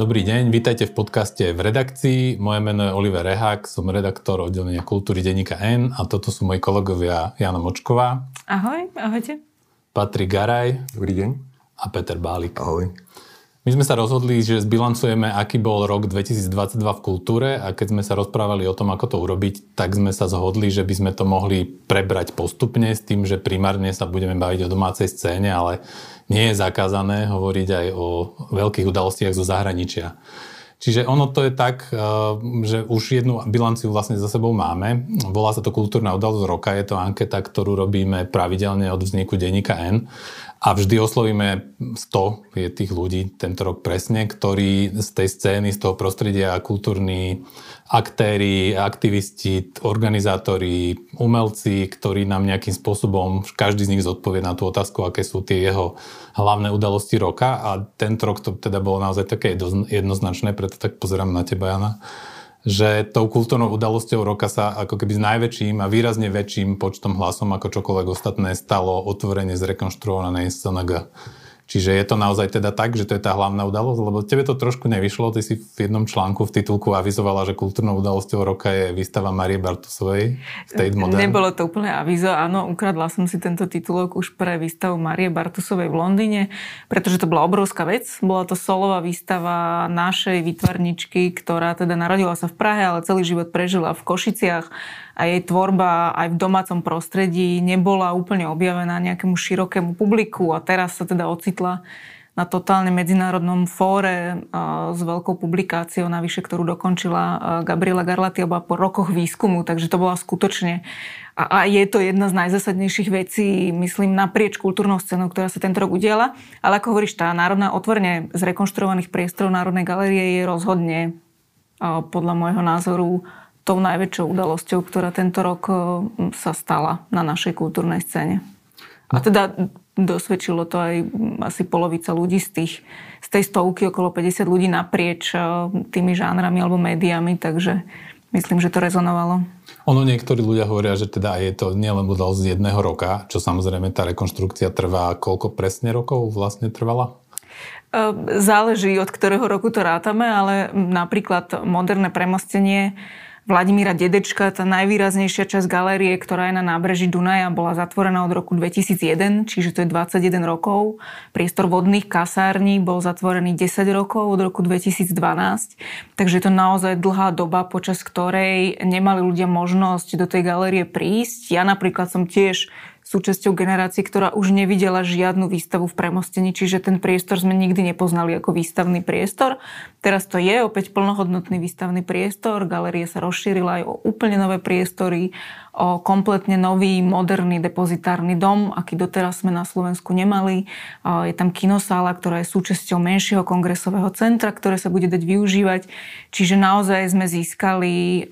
Dobrý deň, vítajte v podcaste v redakcii. Moje meno je Oliver Rehák, som redaktor oddelenia kultúry denníka N a toto sú moji kolegovia Jana Močková. Ahoj, ahojte. Patrik Garaj. Dobrý deň. A Peter Bálik. Ahoj. My sme sa rozhodli, že zbilancujeme, aký bol rok 2022 v kultúre a keď sme sa rozprávali o tom, ako to urobiť, tak sme sa zhodli, že by sme to mohli prebrať postupne s tým, že primárne sa budeme baviť o domácej scéne, ale nie je zakázané hovoriť aj o veľkých udalostiach zo zahraničia. Čiže ono to je tak, eh, že už jednu bilanciu vlastne za sebou máme. Volá sa to Kultúrna udalosť roka. Je to anketa, ktorú robíme pravidelne od vzniku denníka N. A vždy oslovíme 100 je tých ľudí tento rok presne, ktorí z tej scény, z toho prostredia kultúrni aktéri, aktivisti, organizátori, umelci, ktorí nám nejakým spôsobom, každý z nich zodpovie na tú otázku, aké sú tie jeho hlavné udalosti roka. A tento rok to teda bolo naozaj také jednoznačné, preto tak pozerám na teba, Jana že tou kultúrnou udalosťou roka sa ako keby s najväčším a výrazne väčším počtom hlasom ako čokoľvek ostatné stalo otvorenie zrekonštruovanej SNG. Čiže je to naozaj teda tak, že to je tá hlavná udalosť, lebo tebe to trošku nevyšlo. Ty si v jednom článku v titulku avizovala, že kultúrnou udalosťou roka je výstava Marie Bartusovej State Modern. Nebolo to úplne avizo, áno, ukradla som si tento titulok už pre výstavu Marie Bartusovej v Londýne, pretože to bola obrovská vec. Bola to solová výstava našej výtvarničky, ktorá teda narodila sa v Prahe, ale celý život prežila v Košiciach a jej tvorba aj v domácom prostredí nebola úplne objavená nejakému širokému publiku a teraz sa teda ocitla na totálne medzinárodnom fóre s veľkou publikáciou, navyše, ktorú dokončila Gabriela Garlatiova po rokoch výskumu, takže to bola skutočne a, a je to jedna z najzásadnejších vecí, myslím, naprieč kultúrnou scénou, ktorá sa tento rok udiala. Ale ako hovoríš, tá národná otvorne zrekonštruovaných priestorov Národnej galerie je rozhodne podľa môjho názoru tou najväčšou udalosťou, ktorá tento rok sa stala na našej kultúrnej scéne. A no. teda dosvedčilo to aj asi polovica ľudí z, tých, z tej stovky, okolo 50 ľudí naprieč e, tými žánrami alebo médiami, takže myslím, že to rezonovalo. Ono niektorí ľudia hovoria, že teda je to nielen udalosť jedného roka, čo samozrejme tá rekonštrukcia trvá, koľko presne rokov vlastne trvala? E, záleží, od ktorého roku to rátame, ale napríklad moderné premostenie Vladimíra Dedečka, tá najvýraznejšia časť galérie, ktorá je na nábreží Dunaja, bola zatvorená od roku 2001, čiže to je 21 rokov. Priestor vodných kasární bol zatvorený 10 rokov od roku 2012, takže je to naozaj dlhá doba, počas ktorej nemali ľudia možnosť do tej galérie prísť. Ja napríklad som tiež súčasťou generácie, ktorá už nevidela žiadnu výstavu v premostení, čiže ten priestor sme nikdy nepoznali ako výstavný priestor. Teraz to je opäť plnohodnotný výstavný priestor, galerie sa rozšírila aj o úplne nové priestory, o kompletne nový, moderný depozitárny dom, aký doteraz sme na Slovensku nemali. Je tam kinosála, ktorá je súčasťou menšieho kongresového centra, ktoré sa bude dať využívať. Čiže naozaj sme získali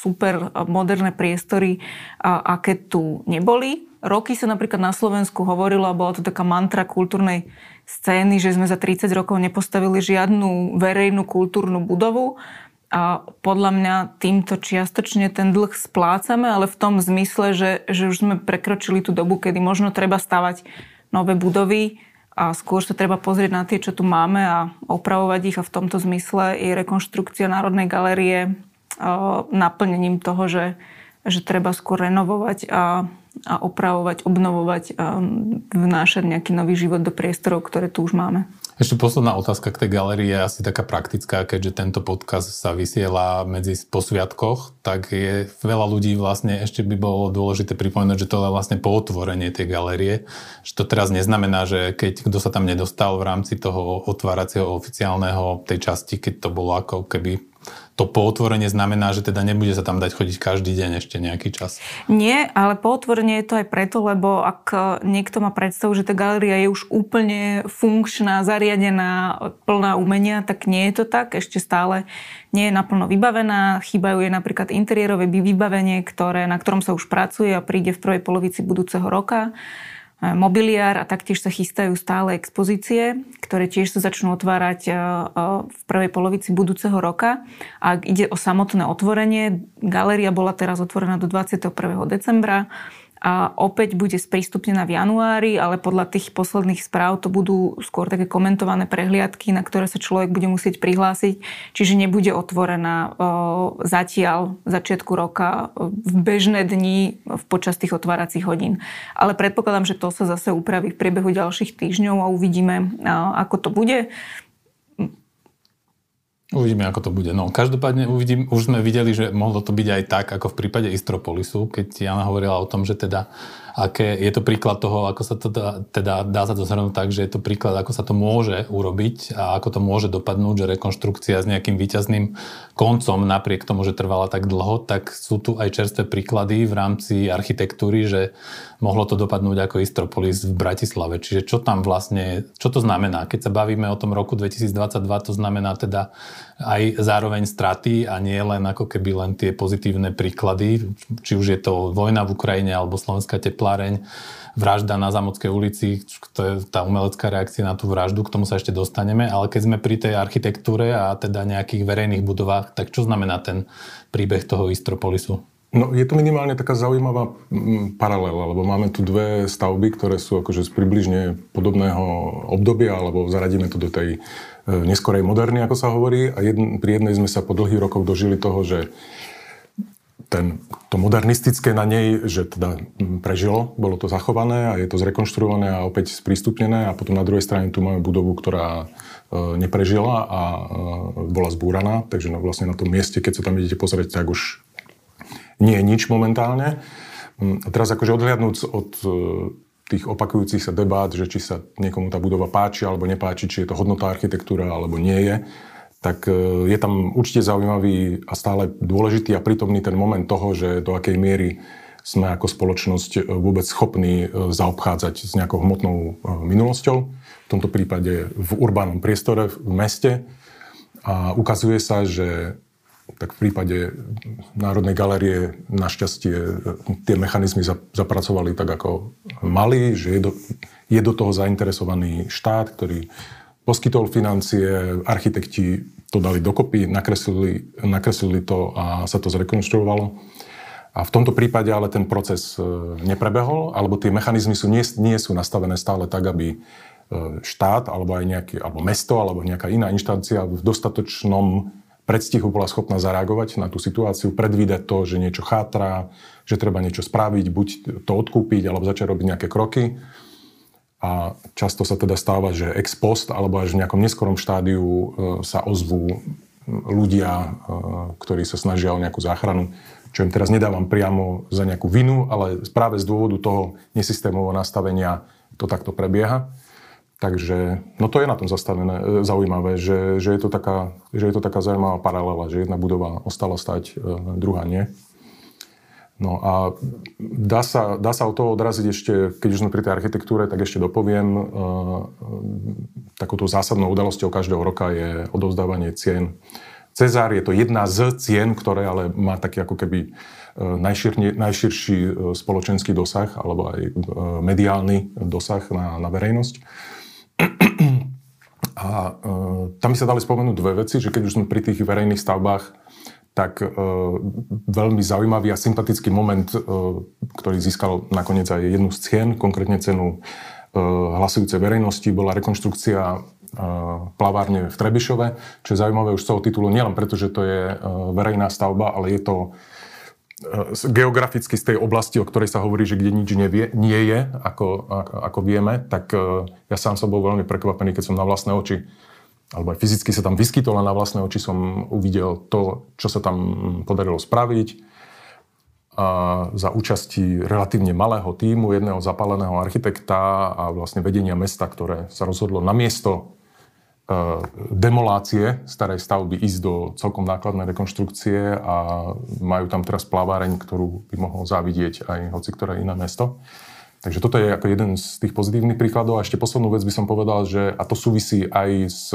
super moderné priestory, aké tu neboli. Roky sa napríklad na Slovensku hovorilo, a bola to taká mantra kultúrnej scény, že sme za 30 rokov nepostavili žiadnu verejnú kultúrnu budovu. A podľa mňa týmto čiastočne ten dlh splácame, ale v tom zmysle, že, že už sme prekročili tú dobu, kedy možno treba stavať nové budovy a skôr sa treba pozrieť na tie, čo tu máme a opravovať ich a v tomto zmysle je rekonštrukcia Národnej galérie naplnením toho, že, že treba skôr renovovať a, a opravovať, obnovovať a vnášať nejaký nový život do priestorov, ktoré tu už máme. Ešte posledná otázka k tej galerii je asi taká praktická, keďže tento podcast sa vysiela medzi posviatkoch, tak je veľa ľudí vlastne, ešte by bolo dôležité pripomenúť, že to je vlastne po otvorenie tej galerie. Že to teraz neznamená, že keď kto sa tam nedostal v rámci toho otváracieho oficiálneho tej časti, keď to bolo ako keby to pootvorenie znamená, že teda nebude sa tam dať chodiť každý deň ešte nejaký čas. Nie, ale pootvorenie je to aj preto, lebo ak niekto má predstavu, že tá galéria je už úplne funkčná, zariadená, plná umenia, tak nie je to tak. Ešte stále nie je naplno vybavená. Chýbajú jej napríklad interiérové vybavenie, ktoré, na ktorom sa už pracuje a príde v prvej polovici budúceho roka. E, mobiliár a taktiež sa chystajú stále expozície, ktoré tiež sa začnú otvárať e, e, v prvej polovici budúceho roka. A ide o samotné otvorenie, galéria bola teraz otvorená do 21. decembra a opäť bude sprístupnená v januári, ale podľa tých posledných správ to budú skôr také komentované prehliadky, na ktoré sa človek bude musieť prihlásiť, čiže nebude otvorená zatiaľ začiatku roka v bežné dni v počas tých otváracích hodín. Ale predpokladám, že to sa zase upraví v priebehu ďalších týždňov a uvidíme, ako to bude. Uvidíme, ako to bude. No, každopádne uvidím, už sme videli, že mohlo to byť aj tak, ako v prípade Istropolisu, keď Jana hovorila o tom, že teda aké, je to príklad toho, ako sa to dá, teda dá sa to zhrnúť tak, že je to príklad, ako sa to môže urobiť a ako to môže dopadnúť, že rekonštrukcia s nejakým výťazným koncom, napriek tomu, že trvala tak dlho, tak sú tu aj čerstvé príklady v rámci architektúry, že mohlo to dopadnúť ako Istropolis v Bratislave. Čiže čo tam vlastne, čo to znamená? Keď sa bavíme o tom roku 2022, to znamená teda aj zároveň straty a nie len ako keby len tie pozitívne príklady, či už je to vojna v Ukrajine alebo slovenská tepláreň, vražda na Zamockej ulici, to je tá umelecká reakcia na tú vraždu, k tomu sa ešte dostaneme, ale keď sme pri tej architektúre a teda nejakých verejných budovách, tak čo znamená ten príbeh toho Istropolisu? No, je to minimálne taká zaujímavá mm, paralela, lebo máme tu dve stavby, ktoré sú akože z približne podobného obdobia, alebo zaradíme to do tej e, neskorej moderny, ako sa hovorí. A jedn, pri jednej sme sa po dlhých rokoch dožili toho, že ten, to modernistické na nej, že teda mm, prežilo, bolo to zachované a je to zrekonštruované a opäť sprístupnené a potom na druhej strane tu máme budovu, ktorá e, neprežila a e, bola zbúraná, takže no, vlastne na tom mieste, keď sa tam idete pozrieť, tak už nie je nič momentálne. Mm, a teraz akože odhľadnúť od e, tých opakujúcich sa debát, že či sa niekomu tá budova páči alebo nepáči, či je to hodnotá architektúra alebo nie je, tak e, je tam určite zaujímavý a stále dôležitý a prítomný ten moment toho, že do akej miery sme ako spoločnosť e, vôbec schopní zaobchádzať s nejakou hmotnou minulosťou. V tomto prípade v urbánom priestore, v meste. A ukazuje sa, že tak v prípade Národnej galerie našťastie tie mechanizmy zapracovali tak, ako mali, že je do, je do toho zainteresovaný štát, ktorý poskytol financie, architekti to dali dokopy, nakreslili, nakreslili to a sa to zrekonštruovalo. A v tomto prípade ale ten proces e, neprebehol, alebo tie mechanizmy sú, nie, nie sú nastavené stále tak, aby e, štát, alebo aj nejaký, alebo mesto, alebo nejaká iná inštancia v dostatočnom predstihu bola schopná zareagovať na tú situáciu, predvídať to, že niečo chátrá, že treba niečo spraviť, buď to odkúpiť, alebo začať robiť nejaké kroky. A často sa teda stáva, že ex post, alebo až v nejakom neskorom štádiu e, sa ozvú ľudia, e, ktorí sa snažia o nejakú záchranu, čo im teraz nedávam priamo za nejakú vinu, ale práve z dôvodu toho nesystémového nastavenia to takto prebieha. Takže no to je na tom zastavené, e, zaujímavé, že, že, je to taká, že je to taká zaujímavá paralela, že jedna budova ostala stať, e, druhá nie. No a dá sa, dá sa od toho odraziť ešte, keď už sme pri tej architektúre, tak ešte dopoviem, e, takouto zásadnou udalosťou každého roka je odovzdávanie cien. Cezár je to jedna z cien, ktoré ale má taký ako keby najšir, najširší spoločenský dosah alebo aj mediálny dosah na, na verejnosť. A e, tam by sa dali spomenúť dve veci, že keď už sme pri tých verejných stavbách, tak e, veľmi zaujímavý a sympatický moment, e, ktorý získal nakoniec aj jednu z cien, konkrétne cenu e, hlasujúcej verejnosti, bola rekonštrukcia e, plavárne v Trebišove, čo je zaujímavé už z toho titulu, nielen preto, že to je e, verejná stavba, ale je to geograficky z tej oblasti, o ktorej sa hovorí, že kde nič nevie, nie je, ako, ako, ako vieme, tak e, ja sám som bol veľmi prekvapený, keď som na vlastné oči alebo aj fyzicky sa tam vyskytol a na vlastné oči som uvidel to, čo sa tam podarilo spraviť. A za účasti relatívne malého týmu, jedného zapáleného architekta a vlastne vedenia mesta, ktoré sa rozhodlo na miesto demolácie starej stavby ísť do celkom nákladnej rekonštrukcie a majú tam teraz plaváreň, ktorú by mohol závidieť aj hoci ktoré iné mesto. Takže toto je ako jeden z tých pozitívnych príkladov. A ešte poslednú vec by som povedal, že a to súvisí aj s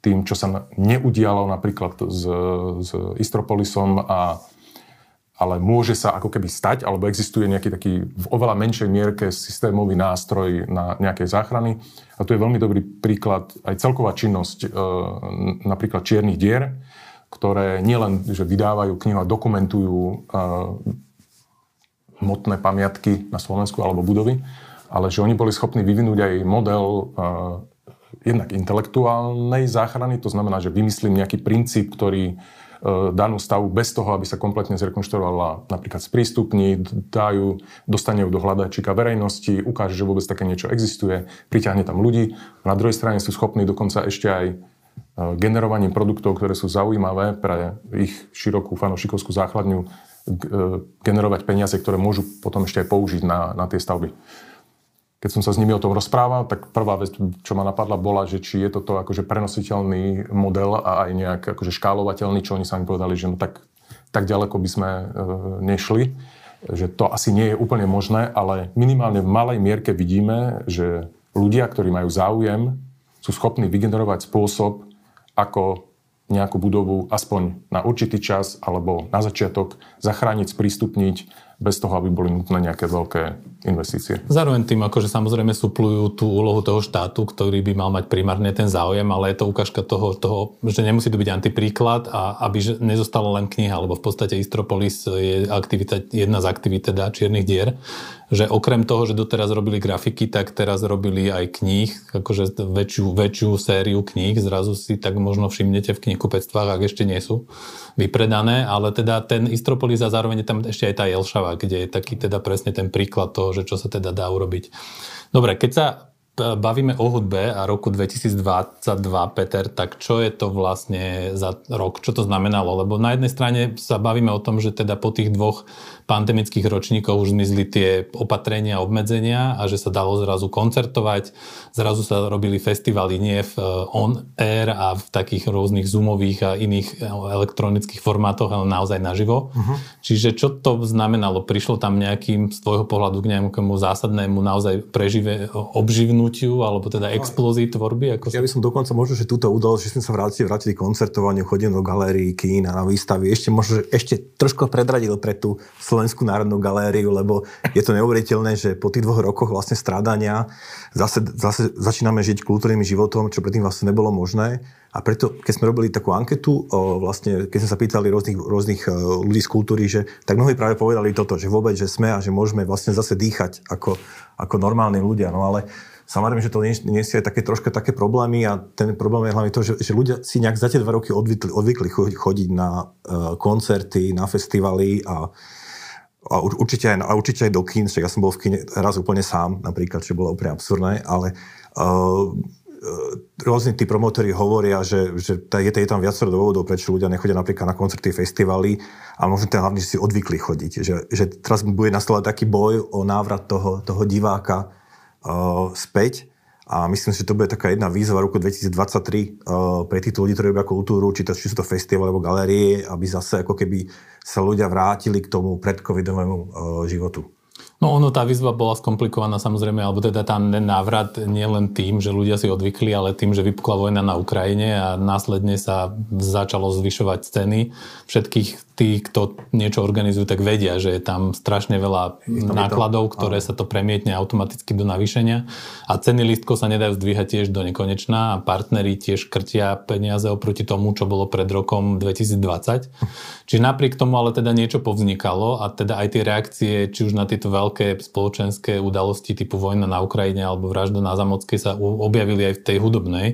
tým, čo sa neudialo napríklad s, s Istropolisom a ale môže sa ako keby stať, alebo existuje nejaký taký v oveľa menšej mierke systémový nástroj na nejakej záchrany. A tu je veľmi dobrý príklad aj celková činnosť e, napríklad čiernych dier, ktoré nielen, že vydávajú knihu a dokumentujú e, hmotné pamiatky na Slovensku alebo budovy, ale že oni boli schopní vyvinúť aj model uh, jednak intelektuálnej záchrany, to znamená, že vymyslím nejaký princíp, ktorý danú stavu bez toho, aby sa kompletne zrekonštruovala, napríklad sprístupní, dajú, dostane ju do hľadačika verejnosti, ukáže, že vôbec také niečo existuje, priťahne tam ľudí. Na druhej strane sú schopní dokonca ešte aj generovaním produktov, ktoré sú zaujímavé pre ich širokú fanošikovskú základňu, e, generovať peniaze, ktoré môžu potom ešte aj použiť na, na tie stavby. Keď som sa s nimi o tom rozprával, tak prvá vec, čo ma napadla, bola, že či je toto akože prenositeľný model a aj nejak akože škálovateľný, čo oni sami povedali, že no tak, tak ďaleko by sme e, nešli, že to asi nie je úplne možné, ale minimálne v malej mierke vidíme, že ľudia, ktorí majú záujem, sú schopní vygenerovať spôsob, ako nejakú budovu aspoň na určitý čas alebo na začiatok zachrániť, sprístupniť bez toho, aby boli nutné nejaké veľké investície. Zároveň tým, akože samozrejme suplujú tú úlohu toho štátu, ktorý by mal mať primárne ten záujem, ale je to ukážka toho, toho že nemusí to byť antipríklad a aby nezostala len kniha, lebo v podstate Istropolis je aktivita, jedna z aktivít teda čiernych dier, že okrem toho, že doteraz robili grafiky, tak teraz robili aj kníh, akože väčšiu, väčšiu sériu kníh, zrazu si tak možno všimnete v knihkupectvách, ak ešte nie sú vypredané, ale teda ten Istropolis a zároveň je tam ešte aj tá Jelšava, kde je taký teda presne ten príklad toho, že čo sa teda dá urobiť. Dobre, keď sa bavíme o hudbe a roku 2022, Peter, tak čo je to vlastne za rok? Čo to znamenalo? Lebo na jednej strane sa bavíme o tom, že teda po tých dvoch pandemických ročníkov už zmizli tie opatrenia, obmedzenia a že sa dalo zrazu koncertovať. Zrazu sa robili festivaly nie v eh, on-air a v takých rôznych zoomových a iných elektronických formátoch, ale naozaj naživo. Uh-huh. Čiže čo to znamenalo? Prišlo tam nejakým z tvojho pohľadu k nejakému zásadnému naozaj prežive, obživnutiu alebo teda explózii tvorby? Ako ja by som dokonca možno, že túto udalosť, že sme sa vrátili, vrátili koncertovaniu, chodím do galérií, kín a na výstavy. Ešte možno, že ešte trošku predradil pre tú Slovenskú národnú galériu, lebo je to neuveriteľné, že po tých dvoch rokoch vlastne strádania zase, zase začíname žiť kultúrnym životom, čo predtým vlastne nebolo možné. A preto, keď sme robili takú anketu, vlastne, keď sme sa pýtali rôznych, rôznych e, ľudí z kultúry, že tak mnohí práve povedali toto, že vôbec, že sme a že môžeme vlastne zase dýchať ako, ako normálni ľudia. No ale Samozrejme, že to aj také troška také problémy a ten problém je hlavne to, že, že ľudia si nejak za tie dva roky odvykli, odvykli chodiť na uh, koncerty, na festivaly a a určite aj, a určite aj do kín, ja som bol v kine raz úplne sám, napríklad, čo bolo úplne absurdné, ale uh, rôzni tí promotori hovoria, že, že je, je tam viacero dôvodov, prečo ľudia nechodia napríklad na koncerty, festivaly, ale možno ten hlavne, že si odvykli chodiť. Že, že teraz bude nastavať taký boj o návrat toho, toho diváka uh, späť a myslím si, že to bude taká jedna výzva roku 2023 uh, pre týchto ľudí, ktorí robia kultúru, či, to, či sú to festival alebo galérie, aby zase ako keby sa ľudia vrátili k tomu predcovidovému uh, životu. No ono, tá výzva bola skomplikovaná samozrejme, alebo teda tam návrat nie len tým, že ľudia si odvykli, ale tým, že vypukla vojna na Ukrajine a následne sa začalo zvyšovať ceny všetkých tí, kto niečo organizujú, tak vedia, že je tam strašne veľa nákladov, ktoré sa to premietne automaticky do navýšenia a ceny listkov sa nedajú zdvíhať tiež do nekonečná a partneri tiež krtia peniaze oproti tomu, čo bolo pred rokom 2020. Čiže napriek tomu ale teda niečo povznikalo a teda aj tie reakcie, či už na tieto veľké spoločenské udalosti typu vojna na Ukrajine alebo vražda na Zamockej sa objavili aj v tej hudobnej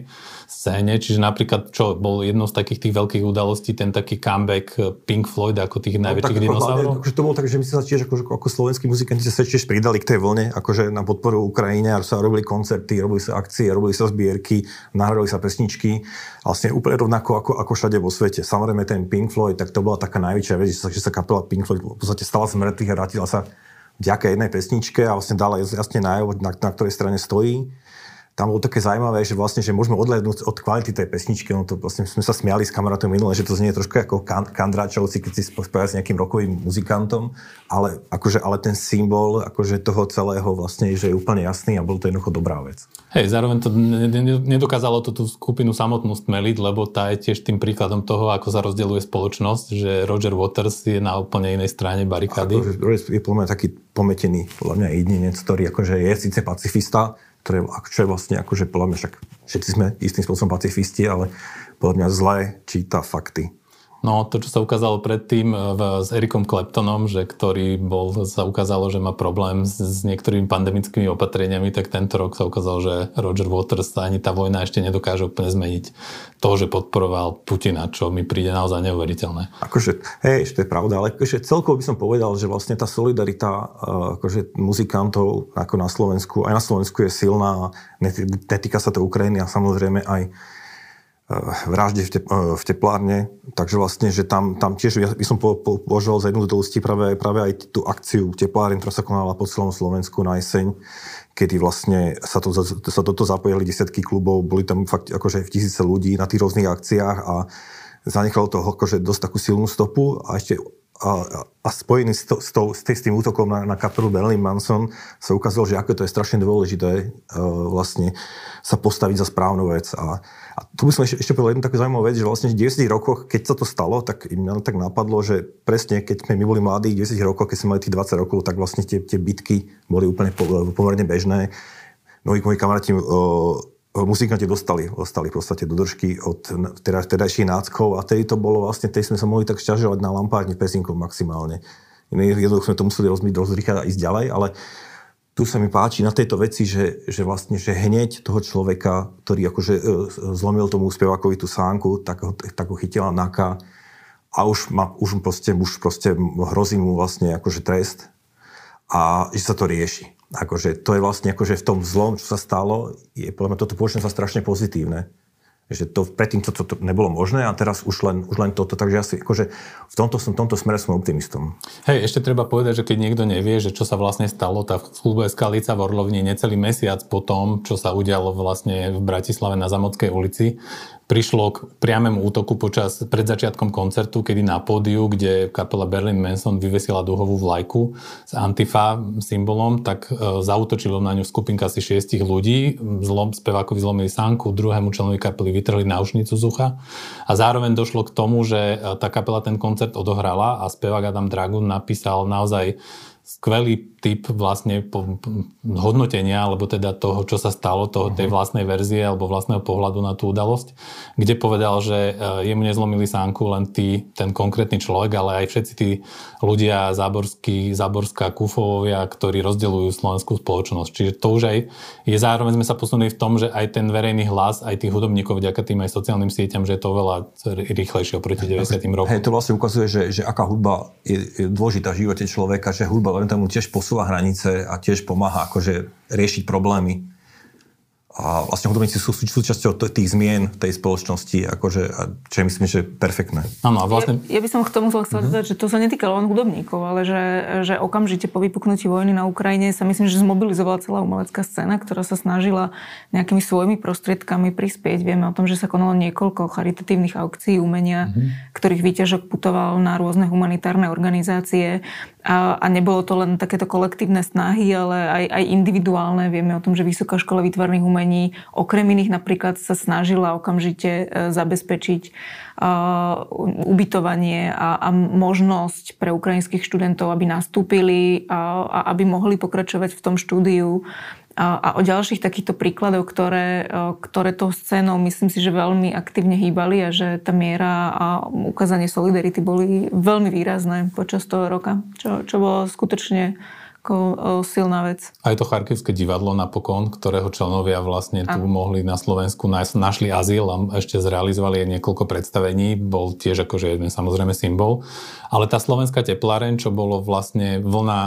scéne. Čiže napríklad, čo bol jednou z takých tých veľkých udalostí, ten taký comeback Pink Floyd ako tých najväčších no, dinosaurov? Akože to bolo tak, že my sa tiež ako, ako slovenskí muzikanti sa tiež pridali k tej vlne, akože na podporu Ukrajine a sa robili koncerty, robili sa akcie, robili sa zbierky, nahrali sa pesničky. Vlastne úplne rovnako ako, ako všade vo svete. Samozrejme ten Pink Floyd, tak to bola taká najväčšia vec, že sa, že sa kapela Pink Floyd v podstate stala z mŕtvych a vrátila sa vďaka jednej pesničke a vlastne dala jasne najavo, na, na ktorej strane stojí tam bolo také zaujímavé, že vlastne, že môžeme odhľadnúť od kvality tej pesničky, no to vlastne sme sa smiali s kamarátom minule, že to znie trošku ako kan- kandráčovci, keď si spája s nejakým rokovým muzikantom, ale, akože, ale ten symbol akože toho celého vlastne že je úplne jasný a bol to jednoducho dobrá vec. Hej, zároveň to nedokázalo to tú skupinu samotnú stmeliť, lebo tá je tiež tým príkladom toho, ako sa rozdeľuje spoločnosť, že Roger Waters je na úplne inej strane barikády. Akože, je podľa mňa taký pometený, podľa mňa jedinec, ktorý akože je síce pacifista, ktoré, čo je vlastne akože podľa mňa však všetci sme istým spôsobom pacifisti, ale podľa mňa zle číta fakty. No to, čo sa ukázalo predtým v, s Erikom Kleptonom, že ktorý bol, sa ukázalo, že má problém s, s niektorými pandemickými opatreniami, tak tento rok sa ukázalo, že Roger Waters ani tá vojna ešte nedokáže úplne zmeniť to, že podporoval Putina, čo mi príde naozaj neuveriteľné. Akože, hej, to je pravda, ale akože celkovo by som povedal, že vlastne tá solidarita eh, akože muzikantov ako na Slovensku, aj na Slovensku je silná, netýka sa to Ukrajiny a samozrejme aj vražde v, te, v teplárne, takže vlastne, že tam, tam tiež, ja by som po, po, považoval za jednu dôležitý práve, práve aj tú akciu teplárne, ktorá sa konala po celom Slovensku na jeseň, kedy vlastne sa, to, sa toto zapojili desiatky klubov, boli tam fakt akože tisíce ľudí na tých rôznych akciách a zanechalo to akože dosť takú silnú stopu. A ešte a, a spojený s, to, s, to, s, tým útokom na, na kapelu Berlin Manson sa ukázalo, že ako to je strašne dôležité uh, vlastne sa postaviť za správnu vec a a tu by som ešte, ešte povedal jednu takú zaujímavú vec, že vlastne v 10 rokoch, keď sa to stalo, tak im tak napadlo, že presne keď sme my boli mladí, 10 rokov, keď sme mali tých 20 rokov, tak vlastne tie, tie bitky boli úplne pomerne bežné. Mnohí moji kamaráti muzikanti dostali, dostali v podstate do držky od teda, náckov a tedy to bolo vlastne, tej sme sa mohli tak šťažovať na lampárni pezinkov maximálne. Jednoducho sme to museli rozmýť, a ísť ďalej, ale tu sa mi páči na tejto veci, že, že vlastne, že hneď toho človeka, ktorý akože e, zlomil tomu spevákovi tú sánku, tak ho, tak ho chytila naka a už, ma, už, proste, už proste hrozí mu vlastne akože trest a že sa to rieši. Akože to je vlastne akože v tom zlom, čo sa stalo, je podľa mňa toto považujem sa strašne pozitívne že to predtým toto to, to nebolo možné a teraz už len, už len toto, takže asi akože v tomto, som, tomto smere som optimistom. Hej, ešte treba povedať, že keď niekto nevie, že čo sa vlastne stalo, v klube Skalica v Orlovni necelý mesiac po tom, čo sa udialo vlastne v Bratislave na Zamockej ulici, prišlo k priamému útoku počas, pred začiatkom koncertu, kedy na pódiu, kde kapela Berlin Manson vyvesila duhovú vlajku s Antifa symbolom, tak e, zautočilo na ňu skupinka asi šiestich ľudí. Zlom, spevákovi zlomili sánku, druhému členovi kapely vytrhli náušnicu z ucha. A zároveň došlo k tomu, že e, tá kapela ten koncert odohrala a spevák Adam Dragun napísal naozaj skvelý typ vlastne hodnotenia, alebo teda toho, čo sa stalo, toho, tej mhm. vlastnej verzie alebo vlastného pohľadu na tú udalosť, kde povedal, že e, jemu nezlomili sánku len tí, ten konkrétny človek, ale aj všetci tí ľudia záborský, záborská kufovia, ktorí rozdeľujú slovenskú spoločnosť. Čiže to už aj je zároveň sme sa posunuli v tom, že aj ten verejný hlas, aj tých hudobníkov vďaka tým aj sociálnym sieťam, že je to oveľa rýchlejšie oproti 90. rokom. Hej, to vlastne ukazuje, že, že aká hudba je, je dôležitá v živote človeka, že hudba tomu tiež posúva posúva hranice a tiež pomáha akože riešiť problémy. A vlastne hudobníci sú súčasťou tých zmien tej spoločnosti, akože, čo je myslím, že perfektné. Áno, a vlastne... Ja, ja by som k tomu chcel uh-huh. že to sa netýkalo len hudobníkov, ale že, že okamžite po vypuknutí vojny na Ukrajine sa myslím, že zmobilizovala celá umelecká scéna, ktorá sa snažila nejakými svojimi prostriedkami prispieť. Vieme o tom, že sa konalo niekoľko charitatívnych aukcií umenia, uh-huh. ktorých výťažok putoval na rôzne humanitárne organizácie a, a nebolo to len takéto kolektívne snahy, ale aj, aj individuálne. Vieme o tom, že Vysoká škola výtvarných umení umení, okrem iných napríklad sa snažila okamžite e, zabezpečiť e, ubytovanie a, a možnosť pre ukrajinských študentov, aby nastúpili a, a aby mohli pokračovať v tom štúdiu. A, a o ďalších takýchto príkladoch, ktoré, e, ktoré to scénou myslím si, že veľmi aktívne hýbali a že tá miera a ukázanie solidarity boli veľmi výrazné počas toho roka, čo, čo bolo skutočne silná vec. Aj to Charkivské divadlo napokon, ktorého členovia vlastne tu a. mohli na Slovensku našli azyl a ešte zrealizovali aj niekoľko predstavení, bol tiež akože jeden samozrejme symbol. Ale tá slovenská tepláreň, čo bolo vlastne vlna,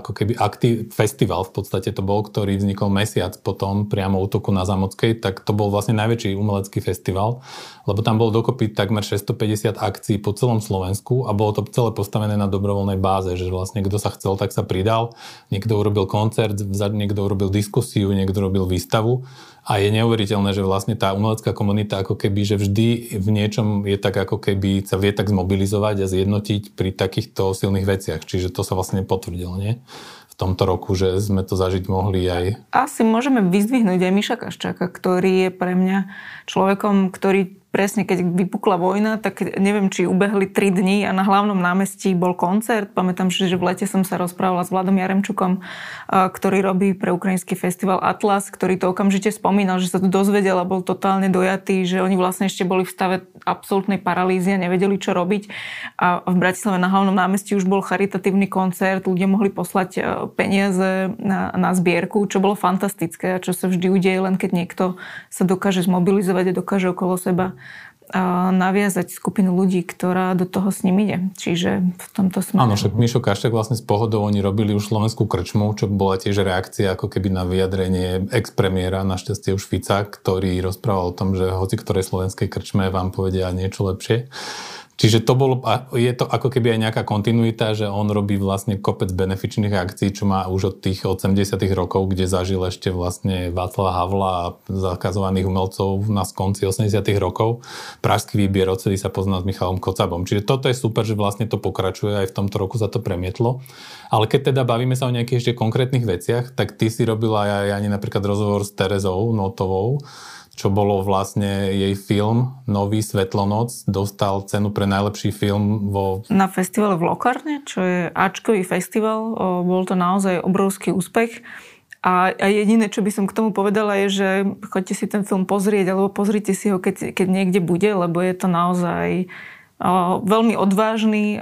ako keby aktiv, festival v podstate to bol, ktorý vznikol mesiac potom priamo útoku na Zamockej, tak to bol vlastne najväčší umelecký festival, lebo tam bol dokopy takmer 650 akcií po celom Slovensku a bolo to celé postavené na dobrovoľnej báze, že vlastne kto sa chcel, tak sa pridal pridal, niekto urobil koncert, niekto urobil diskusiu, niekto urobil výstavu a je neuveriteľné, že vlastne tá umelecká komunita ako keby, že vždy v niečom je tak ako keby sa vie tak zmobilizovať a zjednotiť pri takýchto silných veciach. Čiže to sa vlastne potvrdilo, nie? v tomto roku, že sme to zažiť mohli aj... Asi môžeme vyzdvihnúť aj Miša Kaščáka, ktorý je pre mňa človekom, ktorý presne, keď vypukla vojna, tak neviem, či ubehli 3 dní a na hlavnom námestí bol koncert. Pamätám, že v lete som sa rozprávala s Vladom Jaremčukom, ktorý robí pre ukrajinský festival Atlas, ktorý to okamžite spomínal, že sa to dozvedel a bol totálne dojatý, že oni vlastne ešte boli v stave absolútnej paralýzy a nevedeli, čo robiť. A v Bratislave na hlavnom námestí už bol charitatívny koncert, ľudia mohli poslať e, peniaze na, na zbierku, čo bolo fantastické a čo sa vždy udeje, len keď niekto sa dokáže zmobilizovať a dokáže okolo seba naviazať skupinu ľudí, ktorá do toho s ním ide. Čiže v tomto smere... Áno, však Mišo Kaštek vlastne s pohodou oni robili už slovenskú krčmu, čo bola tiež reakcia ako keby na vyjadrenie ex-premiéra, našťastie už Fica, ktorý rozprával o tom, že hoci ktorej slovenskej krčme vám povedia niečo lepšie. Čiže to bolo, je to ako keby aj nejaká kontinuita, že on robí vlastne kopec benefičných akcií, čo má už od tých 80 rokov, kde zažil ešte vlastne Václava Havla a zakazovaných umelcov na skonci 80 rokov. Pražský výbier oceli sa pozná s Michalom Kocabom. Čiže toto je super, že vlastne to pokračuje, aj v tomto roku sa to premietlo. Ale keď teda bavíme sa o nejakých ešte konkrétnych veciach, tak ty si robila aj ani napríklad rozhovor s Terezou Notovou, čo bolo vlastne jej film Nový Svetlonoc, dostal cenu pre najlepší film vo... Na festivale v Lokarne, čo je Ačkový festival, bol to naozaj obrovský úspech. A, a jediné, čo by som k tomu povedala, je, že choďte si ten film pozrieť, alebo pozrite si ho, keď, keď niekde bude, lebo je to naozaj veľmi odvážny,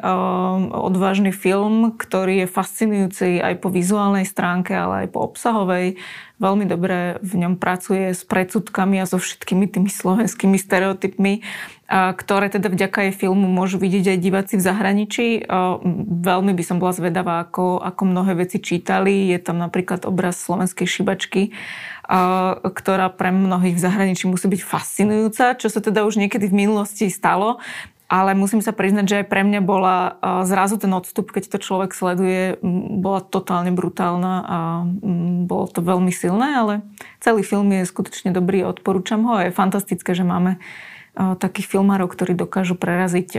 odvážny film, ktorý je fascinujúci aj po vizuálnej stránke, ale aj po obsahovej. Veľmi dobre v ňom pracuje s predsudkami a so všetkými tými slovenskými stereotypmi, ktoré teda vďaka jej filmu môžu vidieť aj diváci v zahraničí. Veľmi by som bola zvedavá, ako, ako mnohé veci čítali. Je tam napríklad obraz slovenskej šibačky, ktorá pre mnohých v zahraničí musí byť fascinujúca, čo sa teda už niekedy v minulosti stalo ale musím sa priznať, že aj pre mňa bola zrazu ten odstup, keď to človek sleduje, bola totálne brutálna a bolo to veľmi silné, ale celý film je skutočne dobrý, odporúčam ho je fantastické, že máme takých filmárov, ktorí dokážu preraziť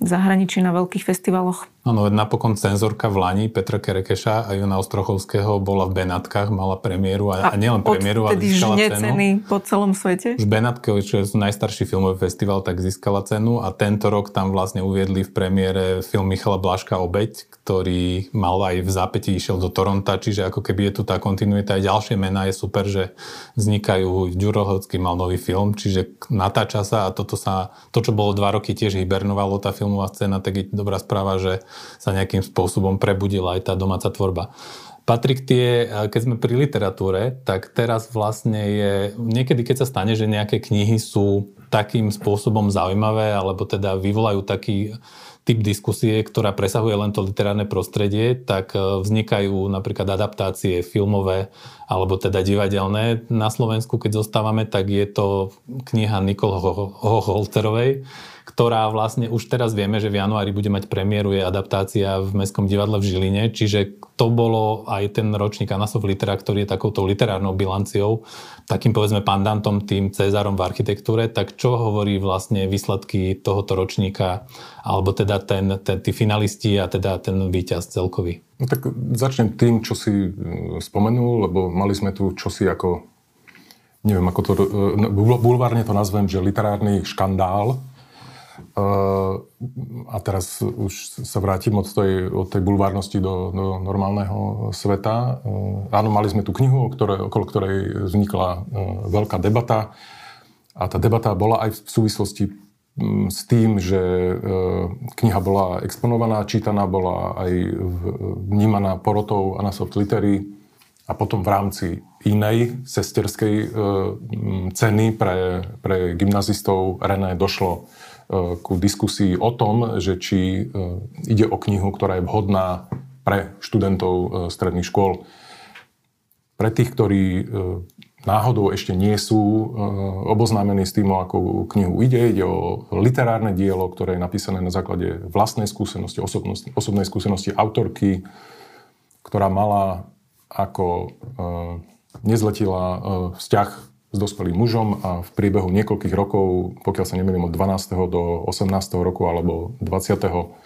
v zahraničí na veľkých festivaloch. Áno, napokon cenzorka v Lani, Petra Kerekeša a Jona Ostrochovského bola v Benatkách, mala premiéru a, a, a nielen premiéru, ale získala cenu. ceny po celom svete. Už Benatke, čo je najstarší filmový festival, tak získala cenu a tento rok tam vlastne uviedli v premiére film Michala Blaška Obeď, ktorý mal aj v zápäti išiel do Toronta, čiže ako keby je tu tá kontinuita. Aj ďalšie mená je super, že vznikajú. Ďurohocký mal nový film, čiže natáča sa a toto sa, to, čo bolo dva roky tiež hibernovalo tá filmová scéna, tak je dobrá správa, že sa nejakým spôsobom prebudila aj tá domáca tvorba. Patrik, tie, keď sme pri literatúre, tak teraz vlastne je, niekedy keď sa stane, že nejaké knihy sú takým spôsobom zaujímavé, alebo teda vyvolajú taký typ diskusie, ktorá presahuje len to literárne prostredie, tak e, vznikajú napríklad adaptácie filmové alebo teda divadelné. Na Slovensku, keď zostávame, tak je to kniha Nikol Holterovej, ktorá vlastne už teraz vieme, že v januári bude mať premiéru, je adaptácia v Mestskom divadle v Žiline, čiže to bolo aj ten ročník Anasov Litera, ktorý je takouto literárnou bilanciou, takým povedzme pandantom, tým Cezárom v architektúre, tak čo hovorí vlastne výsledky tohoto ročníka, alebo teda ten, ten, tí finalisti a teda ten víťaz celkový? No tak začnem tým, čo si e, spomenul, lebo mali sme tu čosi ako neviem, ako to, e, bulvárne to nazvem, že literárny škandál, a teraz už sa vrátim od tej, od tej bulvárnosti do, do normálneho sveta. Áno, mali sme tú knihu, ktoré, okolo ktorej vznikla veľká debata. A tá debata bola aj v súvislosti s tým, že kniha bola exponovaná, čítaná, bola aj vnímaná porotou Anasoft Litery a potom v rámci inej sesterskej ceny pre, pre gymnazistov René došlo ku diskusii o tom, že či e, ide o knihu, ktorá je vhodná pre študentov e, stredných škôl. Pre tých, ktorí náhodou ešte nie sú oboznámení s tým, o akú knihu ide. Ide o literárne dielo, ktoré je napísané na základe vlastnej skúsenosti, osobnej skúsenosti autorky, ktorá mala ako nezletila vzťah s dospelým mužom a v priebehu niekoľkých rokov, pokiaľ sa nemýlim od 12. do 18. roku alebo 20.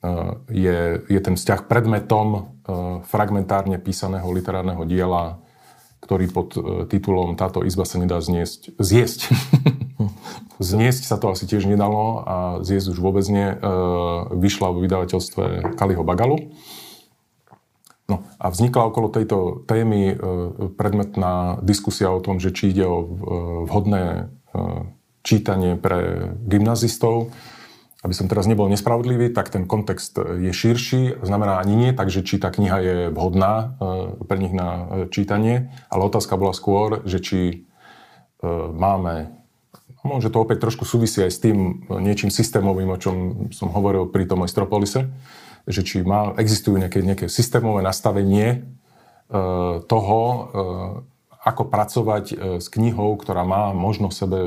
Eh, je, je ten vzťah predmetom eh, fragmentárne písaného literárneho diela, ktorý pod eh, titulom Táto izba sa nedá zniesť, zjesť Zniesť sa to asi tiež nedalo a zjesť už vôbec nie. Vyšla v vydavateľstve Kaliho Bagalu. No a vznikla okolo tejto témy e, predmetná diskusia o tom, že či ide o vhodné čítanie pre gymnazistov. Aby som teraz nebol nespravodlivý, tak ten kontext je širší, znamená ani nie, takže či tá kniha je vhodná pre nich na čítanie, ale otázka bola skôr, že či máme Môže to opäť trošku súvisí aj s tým niečím systémovým, o čom som hovoril pri tom Estropolise, že či má, existujú nejaké, nejaké systémové nastavenie e, toho, e, ako pracovať e, s knihou, ktorá má možno v sebe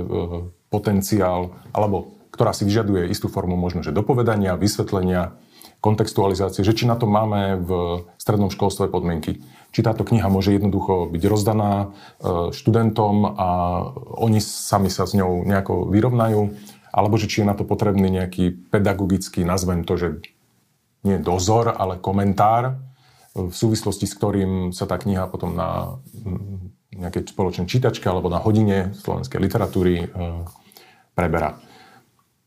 potenciál, alebo ktorá si vyžaduje istú formu možno, že dopovedania, vysvetlenia, kontextualizácie, že či na to máme v strednom školstve podmienky. Či táto kniha môže jednoducho byť rozdaná študentom a oni sami sa s ňou nejako vyrovnajú, alebo že či je na to potrebný nejaký pedagogický, nazvem to, že nie dozor, ale komentár, v súvislosti s ktorým sa tá kniha potom na nejakej spoločnej čítačke alebo na hodine slovenskej literatúry e, preberá.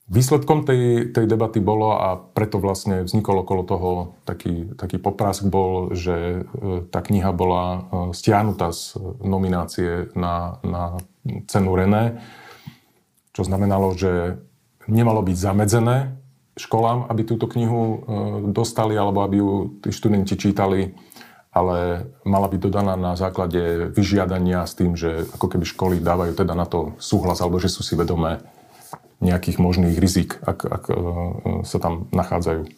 Výsledkom tej, tej debaty bolo, a preto vlastne vznikol okolo toho taký, taký poprask bol, že e, tá kniha bola e, stiahnutá z nominácie na, na cenu René, čo znamenalo, že nemalo byť zamedzené školám, aby túto knihu e, dostali, alebo aby ju tí študenti čítali, ale mala byť dodaná na základe vyžiadania s tým, že ako keby školy dávajú teda na to súhlas, alebo že sú si vedomé nejakých možných rizik, ak, ak e, sa tam nachádzajú.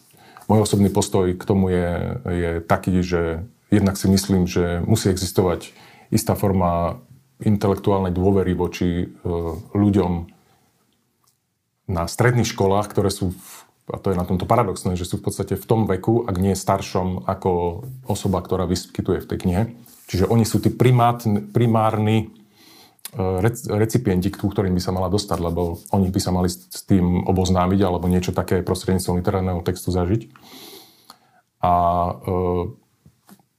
Môj osobný postoj k tomu je, je taký, že jednak si myslím, že musí existovať istá forma intelektuálnej dôvery voči e, ľuďom na stredných školách, ktoré sú, a to je na tomto paradoxné, že sú v podstate v tom veku, ak nie staršom ako osoba, ktorá vyskytuje v tej knihe. Čiže oni sú tí primárni recipienti, ku ktorým by sa mala dostať, lebo oni by sa mali s tým oboznámiť alebo niečo také prostredníctvom literárneho textu zažiť. A e,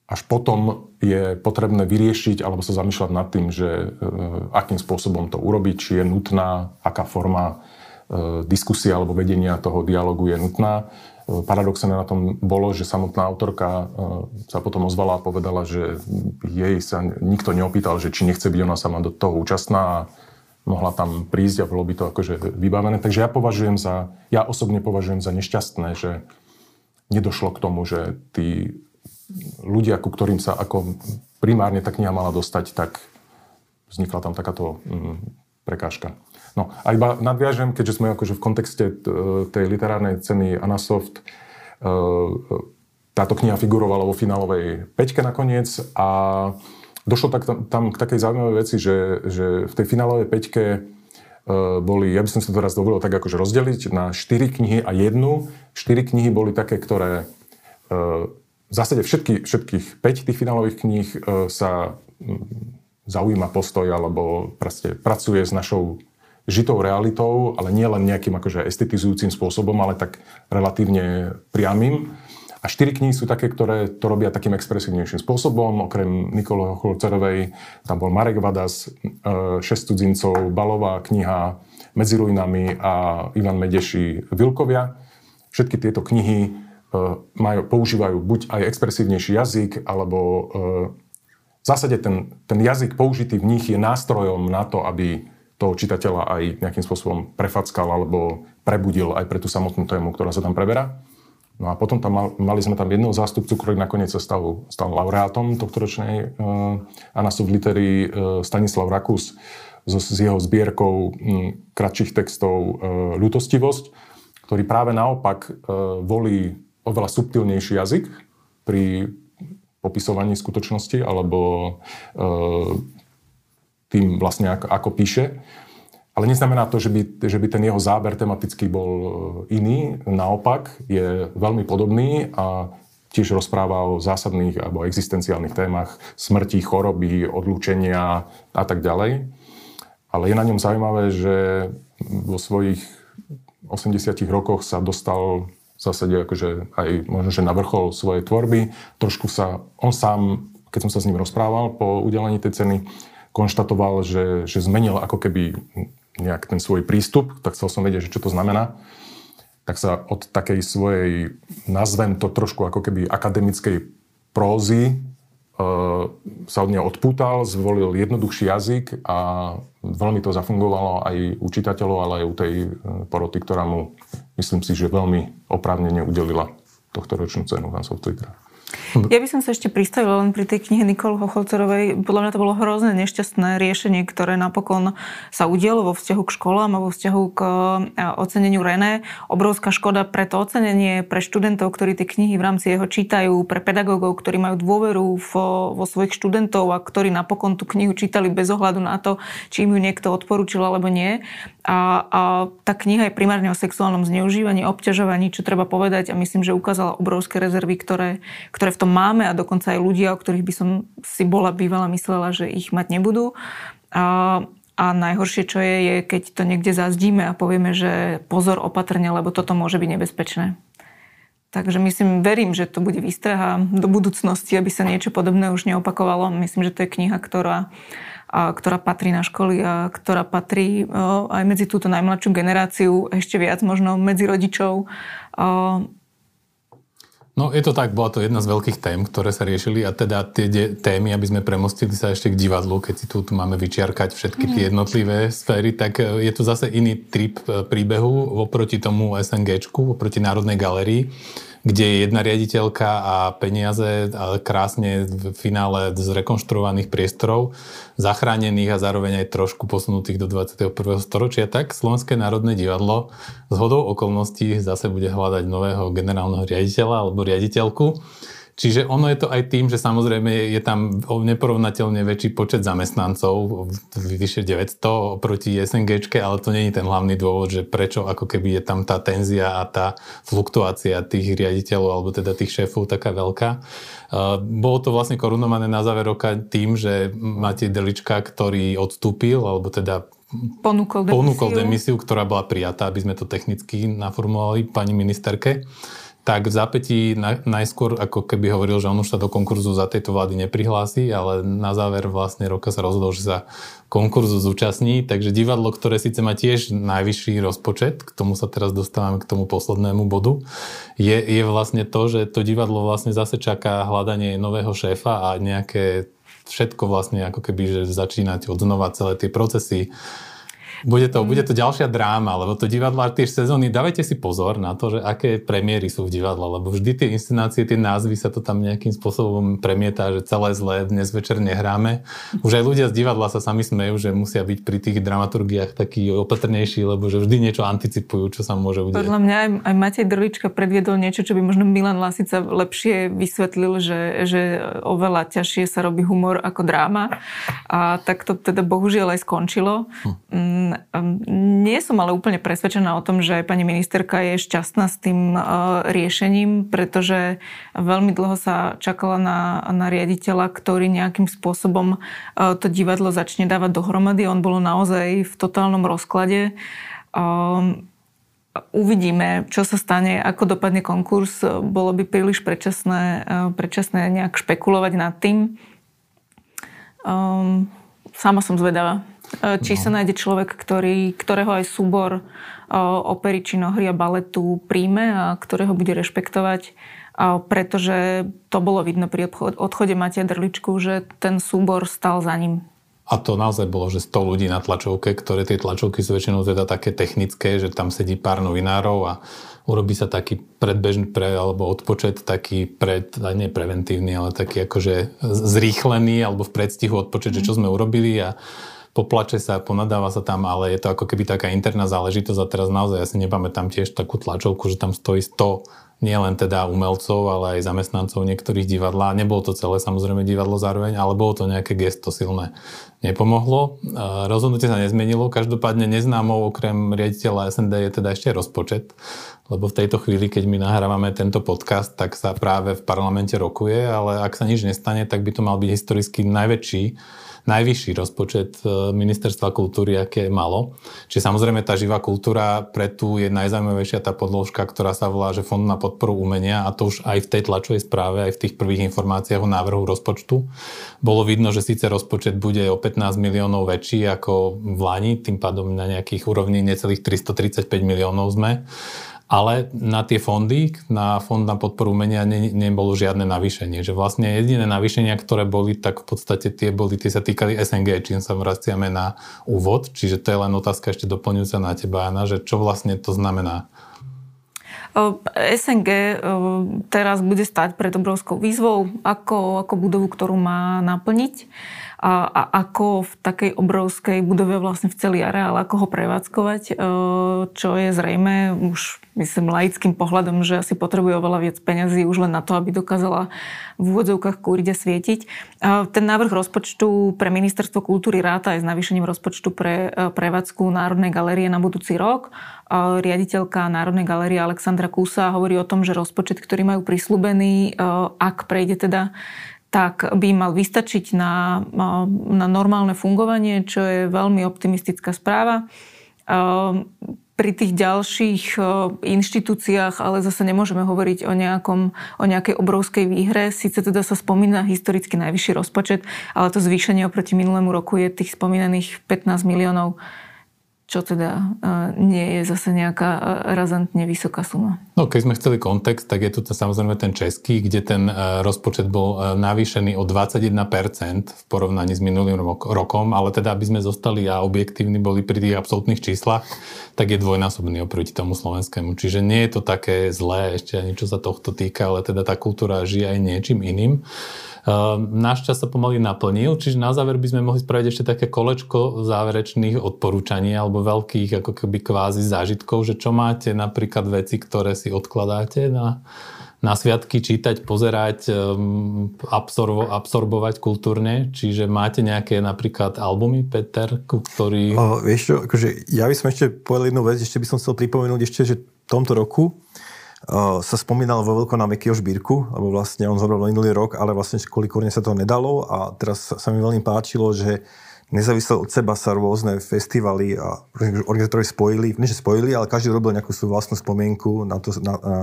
až potom je potrebné vyriešiť alebo sa zamýšľať nad tým, že e, akým spôsobom to urobiť, či je nutná, aká forma e, diskusia alebo vedenia toho dialogu je nutná Paradoxné na tom bolo, že samotná autorka e, sa potom ozvala a povedala, že jej sa nikto neopýtal, že či nechce byť ona sama do toho účastná a mohla tam prísť a bolo by to akože vybavené. Takže ja považujem za, ja osobne považujem za nešťastné, že nedošlo k tomu, že tí ľudia, ku ktorým sa ako primárne tá kniha mala dostať, tak vznikla tam takáto mm, prekážka. No a iba nadviažem, keďže sme akože v kontexte tej literárnej ceny Anasoft, e, táto kniha figurovala vo finálovej peťke nakoniec a došlo tak tam, tam k takej zaujímavej veci, že, že v tej finálovej peťke e, boli, ja by som sa teraz dovolil tak akože rozdeliť na 4 knihy a jednu. 4 knihy boli také, ktoré e, v zásade všetky, všetkých 5 tých finálových kníh sa zaujíma postoj alebo proste pracuje s našou žitou realitou, ale nie len nejakým akože estetizujúcim spôsobom, ale tak relatívne priamým. A štyri knihy sú také, ktoré to robia takým expresívnejším spôsobom. Okrem Nikolo Chorcerovej tam bol Marek Vadas, e, Šesť cudzincov, Balová kniha Medzi ruinami a Ivan Medeši Vilkovia. Všetky tieto knihy e, majú, používajú buď aj expresívnejší jazyk, alebo e, v zásade ten, ten jazyk použitý v nich je nástrojom na to, aby toho čitateľa aj nejakým spôsobom prefackal alebo prebudil aj pre tú samotnú tému, ktorá sa tam preberá. No a potom tam mal, mali sme tam jedného zástupcu, ktorý nakoniec sa stal, stal laureátom tohto ročnej uh, Anasov litery uh, Stanislav Rakus so, s jeho zbierkou um, kratších textov uh, Ľutostivosť, ktorý práve naopak uh, volí oveľa subtilnejší jazyk pri popisovaní skutočnosti alebo uh, tým vlastne ako, ako píše. Ale neznamená to, že by, že by ten jeho záber tematický bol e, iný. Naopak, je veľmi podobný a tiež rozpráva o zásadných alebo existenciálnych témach smrti, choroby, odlúčenia a tak ďalej. Ale je na ňom zaujímavé, že vo svojich 80 rokoch sa dostal v zásade akože aj možno, že na vrchol svojej tvorby. Trošku sa, on sám, keď som sa s ním rozprával po udelení tej ceny, konštatoval, že, že zmenil ako keby nejak ten svoj prístup, tak chcel som vedieť, že čo to znamená. Tak sa od takej svojej, nazvem to trošku ako keby akademickej prózy, e, sa od neho odpútal, zvolil jednoduchší jazyk a veľmi to zafungovalo aj u čitateľov, ale aj u tej e, poroty, ktorá mu, myslím si, že veľmi oprávnene udelila tohto ročnú cenu Hans of Twitter. Ja by som sa ešte pristavila len pri tej knihe Nikol Hocholcerovej. Podľa mňa to bolo hrozné nešťastné riešenie, ktoré napokon sa udialo vo vzťahu k školám a vo vzťahu k e, oceneniu René. Obrovská škoda pre to ocenenie, pre študentov, ktorí tie knihy v rámci jeho čítajú, pre pedagógov, ktorí majú dôveru vo, vo svojich študentov a ktorí napokon tú knihu čítali bez ohľadu na to, či im ju niekto odporúčil alebo nie. A, a tá kniha je primárne o sexuálnom zneužívaní, obťažovaní, čo treba povedať a myslím, že ukázala obrovské rezervy, ktoré v tom máme a dokonca aj ľudia, o ktorých by som si bola bývala myslela, že ich mať nebudú. A, a najhoršie, čo je, je, keď to niekde zazdíme a povieme, že pozor opatrne, lebo toto môže byť nebezpečné. Takže myslím, verím, že to bude výstraha do budúcnosti, aby sa niečo podobné už neopakovalo. Myslím, že to je kniha, ktorá, a, ktorá patrí na školy a ktorá patrí o, aj medzi túto najmladšiu generáciu, ešte viac možno medzi rodičov. O, No je to tak, bola to jedna z veľkých tém, ktoré sa riešili a teda tie de- témy, aby sme premostili sa ešte k divadlu, keď si tu, tu máme vyčiarkať všetky tie mhm. jednotlivé sféry, tak e, je to zase iný trip e, príbehu oproti tomu SNGčku, oproti Národnej galerii kde je jedna riaditeľka a peniaze krásne v finále z rekonštruovaných priestorov, zachránených a zároveň aj trošku posunutých do 21. storočia, tak Slovenské národné divadlo z hodou okolností zase bude hľadať nového generálneho riaditeľa alebo riaditeľku Čiže ono je to aj tým, že samozrejme je tam neporovnateľne väčší počet zamestnancov, vyše 900 oproti SNG, ale to není ten hlavný dôvod, že prečo ako keby je tam tá tenzia a tá fluktuácia tých riaditeľov alebo teda tých šéfov taká veľká. Bolo to vlastne korunované na záver roka tým, že máte Delička, ktorý odstúpil, alebo teda ponúkol demisiu. ponúkol demisiu, ktorá bola prijatá, aby sme to technicky naformulovali pani ministerke tak v zápätí na, najskôr ako keby hovoril, že on už sa do konkurzu za tejto vlády neprihlási, ale na záver vlastne roka sa rozhodol, že sa konkurzu zúčastní, takže divadlo, ktoré síce má tiež najvyšší rozpočet, k tomu sa teraz dostávame k tomu poslednému bodu, je, je vlastne to, že to divadlo vlastne zase čaká hľadanie nového šéfa a nejaké všetko vlastne ako keby, že začínať od celé tie procesy, bude to, bude to ďalšia dráma, lebo to divadlo tie sezóny, dávajte si pozor na to, že aké premiéry sú v divadle, lebo vždy tie inscenácie, tie názvy sa to tam nejakým spôsobom premieta, že celé zlé dnes večer nehráme. Už aj ľudia z divadla sa sami smejú, že musia byť pri tých dramaturgiách takí opatrnejší, lebo že vždy niečo anticipujú, čo sa môže udiať. Podľa mňa aj, aj Matej Drlička predviedol niečo, čo by možno Milan Lasica lepšie vysvetlil, že, že oveľa ťažšie sa robí humor ako dráma. A tak to teda bohužiaľ aj skončilo. Hm nie som ale úplne presvedčená o tom, že pani ministerka je šťastná s tým e, riešením, pretože veľmi dlho sa čakala na, na riaditeľa, ktorý nejakým spôsobom e, to divadlo začne dávať dohromady. On bol naozaj v totálnom rozklade. Uvidíme, čo sa stane, ako dopadne konkurs. Bolo by príliš predčasné, e, predčasné nejak špekulovať nad tým. Um, sama som zvedavá. E, či no. sa nájde človek, ktorý, ktorého aj súbor e, opery, činohry a baletu príjme a ktorého bude rešpektovať, pretože to bolo vidno pri odchode Matia Drličku, že ten súbor stal za ním. A to naozaj bolo, že 100 ľudí na tlačovke, ktoré tie tlačovky sú väčšinou teda také technické, že tam sedí pár novinárov a urobí sa taký predbežný pre, alebo odpočet, taký pred, nie preventívny, ale taký akože zrýchlený alebo v predstihu odpočet, že čo sme urobili a poplače sa, ponadáva sa tam, ale je to ako keby taká interná záležitosť a teraz naozaj ja si nepamätám tiež takú tlačovku, že tam stojí 100 nie len teda umelcov, ale aj zamestnancov niektorých divadlá. Nebolo to celé samozrejme divadlo zároveň, ale bolo to nejaké gesto silné. Nepomohlo. Rozhodnutie sa nezmenilo. Každopádne neznámou okrem riaditeľa SND je teda ešte rozpočet, lebo v tejto chvíli, keď my nahrávame tento podcast, tak sa práve v parlamente rokuje, ale ak sa nič nestane, tak by to mal byť historicky najväčší najvyšší rozpočet e, ministerstva kultúry, aké malo. Čiže samozrejme tá živá kultúra pre tu je najzaujímavejšia tá podložka, ktorá sa volá, že fond na podporu umenia a to už aj v tej tlačovej správe, aj v tých prvých informáciách o návrhu rozpočtu bolo vidno, že síce rozpočet bude o 15 miliónov väčší ako v Lani, tým pádom na nejakých úrovni necelých 335 miliónov sme, ale na tie fondy, na fond na podporu umenia ne, nebolo žiadne navýšenie. Že vlastne jediné navýšenia, ktoré boli, tak v podstate tie boli, tie sa týkali SNG, čím sa vraciame na úvod. Čiže to je len otázka ešte doplňujúca na teba, Anna, že čo vlastne to znamená? SNG teraz bude stať pred obrovskou výzvou, ako, ako budovu, ktorú má naplniť a, a ako v takej obrovskej budove vlastne v celý areál, ako ho prevádzkovať, e, čo je zrejme už myslím laickým pohľadom, že asi potrebuje oveľa viac peňazí už len na to, aby dokázala v úvodzovkách kúriť svietiť. Ten návrh rozpočtu pre Ministerstvo kultúry ráta aj s navýšením rozpočtu pre e, prevádzku Národnej galérie na budúci rok. Riaditeľka Národnej galérie Alexandra Kúsa hovorí o tom, že rozpočet, ktorý majú prislúbený, e, ak prejde teda tak by mal vystačiť na, na normálne fungovanie, čo je veľmi optimistická správa. Pri tých ďalších inštitúciách ale zase nemôžeme hovoriť o, nejakom, o nejakej obrovskej výhre. Sice teda sa spomína historicky najvyšší rozpočet, ale to zvýšenie oproti minulému roku je tých spomínaných 15 miliónov čo teda e, nie je zase nejaká e, razantne vysoká suma. No keď sme chceli kontext, tak je tu samozrejme ten český, kde ten e, rozpočet bol navýšený o 21% v porovnaní s minulým rokom, ale teda aby sme zostali a objektívni boli pri tých absolútnych číslach, tak je dvojnásobný oproti tomu slovenskému. Čiže nie je to také zlé ešte ani čo sa tohto týka, ale teda tá kultúra žije aj niečím iným. Ehm, náš čas sa pomaly naplnil, čiže na záver by sme mohli spraviť ešte také kolečko záverečných odporúčaní alebo veľkých ako keby kvázi zážitkov, že čo máte napríklad veci, ktoré si odkladáte na, na sviatky čítať, pozerať, ehm, absorbo, absorbovať kultúrne. Čiže máte nejaké napríklad albumy, Peter, ktorý... O, vieš čo, akože ja by som ešte povedal jednu vec, ešte by som chcel pripomenúť ešte, že v tomto roku sa spomínal vo veľkom na Mekio Šbírku, lebo vlastne on zobral minulý rok, ale vlastne kvôli korene sa to nedalo. A teraz sa mi veľmi páčilo, že nezávisle od seba sa rôzne festivaly a organizátori spojili, nie že spojili, ale každý robil nejakú svoju vlastnú spomienku na, to, na, na,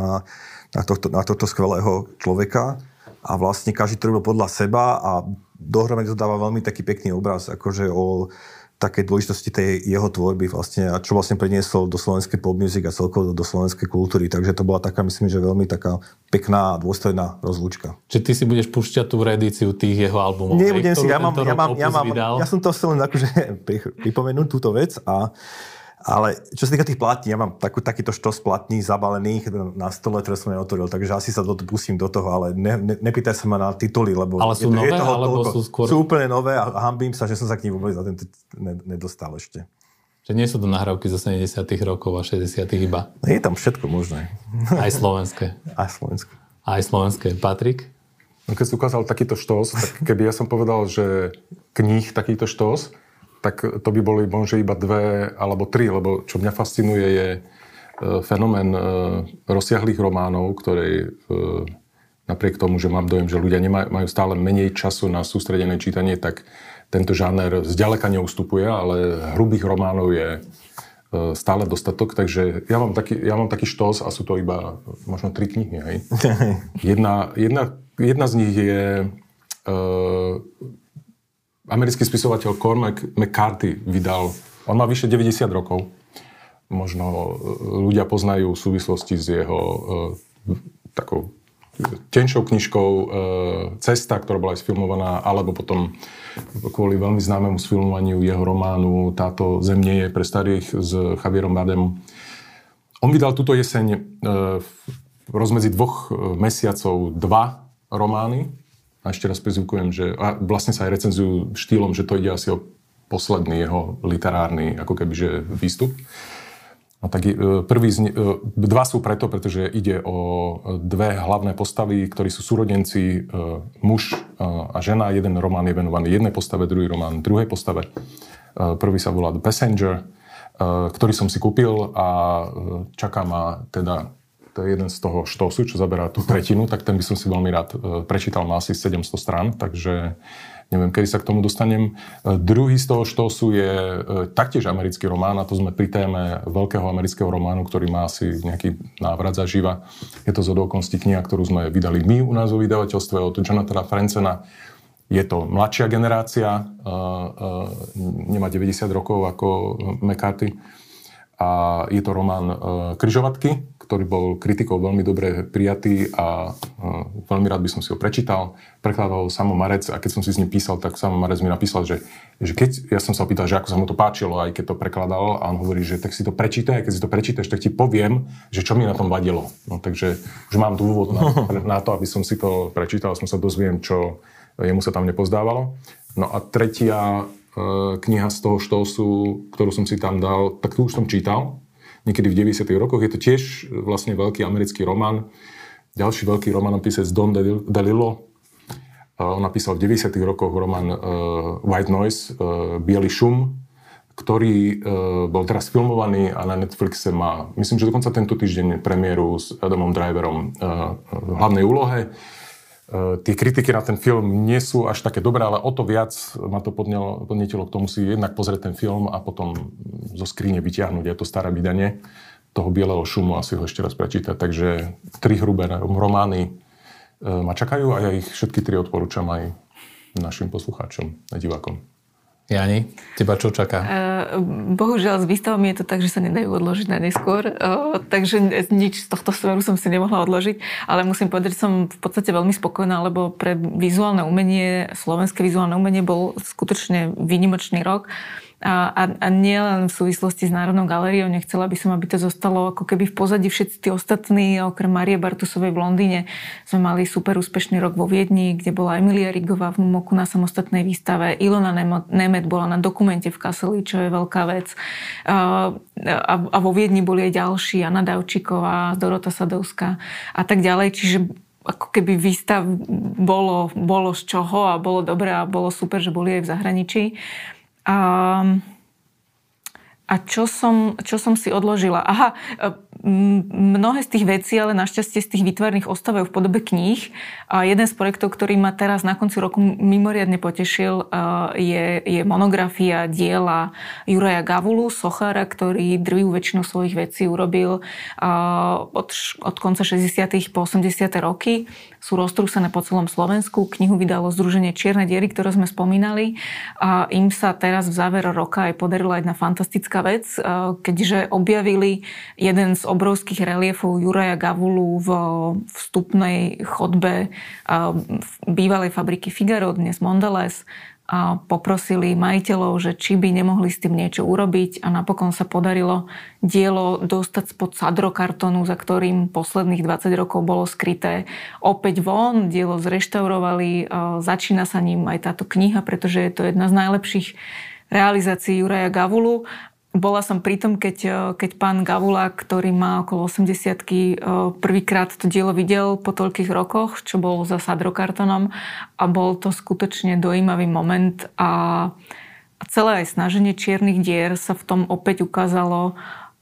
na, tohto, na tohto skvelého človeka. A vlastne každý to robil podľa seba a dohromady to dáva veľmi taký pekný obraz, akože o také dôležitosti tej jeho tvorby vlastne a čo vlastne priniesol do slovenskej pop music a celkovo do slovenskej kultúry. Takže to bola taká, myslím, že veľmi taká pekná a dôstojná rozlúčka. Čiže ty si budeš púšťať tú reedíciu tých jeho albumov? Nebudem si, ja mám, ja, mám, ja, mám, ja som to chcel len akože pripomenúť túto vec a ale čo sa týka tých platní, ja mám takú, takýto štos platní zabalených na stole, ktoré som neotvoril, takže asi sa do, pustím do toho, ale ne, ne, nepýtaj sa ma na tituly, lebo ale sú je, nové, je toho alebo toľko. sú skôr... Sú úplne nové a hambím sa, že som sa k ním vôbec na ten nedostal ešte. Že nie sú to nahrávky zo 70 rokov a 60 iba. Je tam všetko možné. Aj slovenské. Aj slovenské. Aj slovenské. Patrik? No keď si ukázal takýto štos, tak keby ja som povedal, že kníh takýto štos, tak to by boli možno iba dve alebo tri, lebo čo mňa fascinuje je e, fenomén e, rozsiahlých románov, ktoré napriek tomu, že mám dojem, že ľudia nemajú, majú stále menej času na sústredené čítanie, tak tento žáner zďaleka neustupuje, ale hrubých románov je e, stále dostatok, takže ja mám taký, ja mám taký štos a sú to iba možno tri knihy. Hej. Jedna, jedna, jedna z nich je americký spisovateľ Cormac McCarthy vydal, on má vyše 90 rokov, možno e, ľudia poznajú v súvislosti s jeho e, takou tenšou knižkou e, Cesta, ktorá bola aj sfilmovaná, alebo potom kvôli veľmi známemu sfilmovaniu jeho románu Táto zem nie je pre starých s Javierom Badem. On vydal túto jeseň e, v rozmedzi dvoch e, mesiacov dva romány, a ešte raz prizvukujem, že a vlastne sa aj recenzujú štýlom, že to ide asi o posledný jeho literárny ako keby, že výstup. No tak e, prvý z, e, dva sú preto, pretože ide o dve hlavné postavy, ktorí sú súrodenci, e, muž a žena. Jeden román je venovaný jednej postave, druhý román druhej postave. Prvý sa volá The Passenger, ktorý som si kúpil a čaká ma teda to je jeden z toho štosu, čo zaberá tú tretinu, tak ten by som si veľmi rád e, prečítal, má asi 700 strán, takže neviem, kedy sa k tomu dostanem. E, druhý z toho štosu je e, taktiež americký román a to sme pri téme veľkého amerického románu, ktorý má asi nejaký návrat zažíva. Je to z okolností kniha, ktorú sme vydali my u nás vo vydavateľstve od Jonathana Francena. Je to mladšia generácia, nemá 90 rokov ako McCarthy a je to román Kryžovatky, ktorý bol kritikou veľmi dobre prijatý a veľmi rád by som si ho prečítal. Prekladal Samo Marec a keď som si s ním písal, tak Samo Marec mi napísal, že, že keď, ja som sa opýtal, že ako sa mu to páčilo, aj keď to prekladal a on hovorí, že tak si to prečítaj a keď si to prečítaš, tak ti poviem, že čo mi na tom vadilo. No takže už mám dôvod na, na to, aby som si to prečítal, som sa dozviem, čo jemu sa tam nepozdávalo. No a tretia E, kniha z toho štosu, ktorú som si tam dal, tak tu už som čítal, niekedy v 90. rokoch. Je to tiež vlastne veľký americký román. Ďalší veľký románopisec Don DeLillo. E, on napísal v 90. rokoch román e, White Noise, Bielý šum, ktorý bol teraz filmovaný a na Netflixe má, myslím, že dokonca tento týždeň premiéru s Adamom Driverom v hlavnej úlohe. Eh, tie kritiky na ten film nie sú až také dobré, ale o to viac ma to podnetilo k tomu si jednak pozrieť ten film a potom zo skríne vyťahnuť aj to staré vydanie toho bieleho šumu a si ho ešte raz prečítať. Takže tri hrubé romány eh, ma čakajú a ja ich všetky tri odporúčam aj našim poslucháčom a divákom. Jani, teba čo čaká? Uh, bohužiaľ s výstavami je to tak, že sa nedajú odložiť na neskôr, uh, takže nič z tohto smeru som si nemohla odložiť, ale musím povedať, že som v podstate veľmi spokojná, lebo pre vizuálne umenie, slovenské vizuálne umenie bol skutočne výnimočný rok. Uh, a, a, a nie len v súvislosti s Národnou galériou, nechcela by som, aby to zostalo ako keby v pozadí všetci tí ostatní, okrem Marie Bartusovej v Londýne. Sme mali super úspešný rok vo Viedni, kde bola Emilia Rigová v Mumoku na samostatnej výstave, Ilona Nemet bola na dokumente v Kaseli, čo je veľká vec. A, a, a vo Viedni boli aj ďalší, Anna Davčiková, Dorota Sadovská a tak ďalej. Čiže ako keby výstav bolo, bolo z čoho a bolo dobré a bolo super, že boli aj v zahraničí. A, a čo, som, čo som si odložila? Aha, mnohé z tých vecí, ale našťastie z tých výtvarných ostavev v podobe kníh. A jeden z projektov, ktorý ma teraz na konci roku mimoriadne potešil, je, je monografia diela Juraja Gavulu, sochára, ktorý drvivú väčšinu svojich vecí urobil od, od konca 60. po 80. roky. Sú roztrúsené po celom Slovensku. Knihu vydalo Združenie Čierne diery, ktoré sme spomínali. A im sa teraz v závere roka aj podarila jedna fantastická vec, keďže objavili jeden z obrovských reliefov Juraja Gavulu v vstupnej chodbe bývalej fabriky Figaro, dnes Mondelez, a poprosili majiteľov, že či by nemohli s tým niečo urobiť a napokon sa podarilo dielo dostať spod sadrokartonu, za ktorým posledných 20 rokov bolo skryté opäť von. Dielo zreštaurovali, začína sa ním aj táto kniha, pretože je to jedna z najlepších realizácií Juraja Gavulu bola som pri tom, keď, e, keď pán Gavula, ktorý má okolo 80 e, prvýkrát to dielo videl po toľkých rokoch, čo bol za sadrokartonom a bol to skutočne dojímavý moment a celé aj snaženie čiernych dier sa v tom opäť ukázalo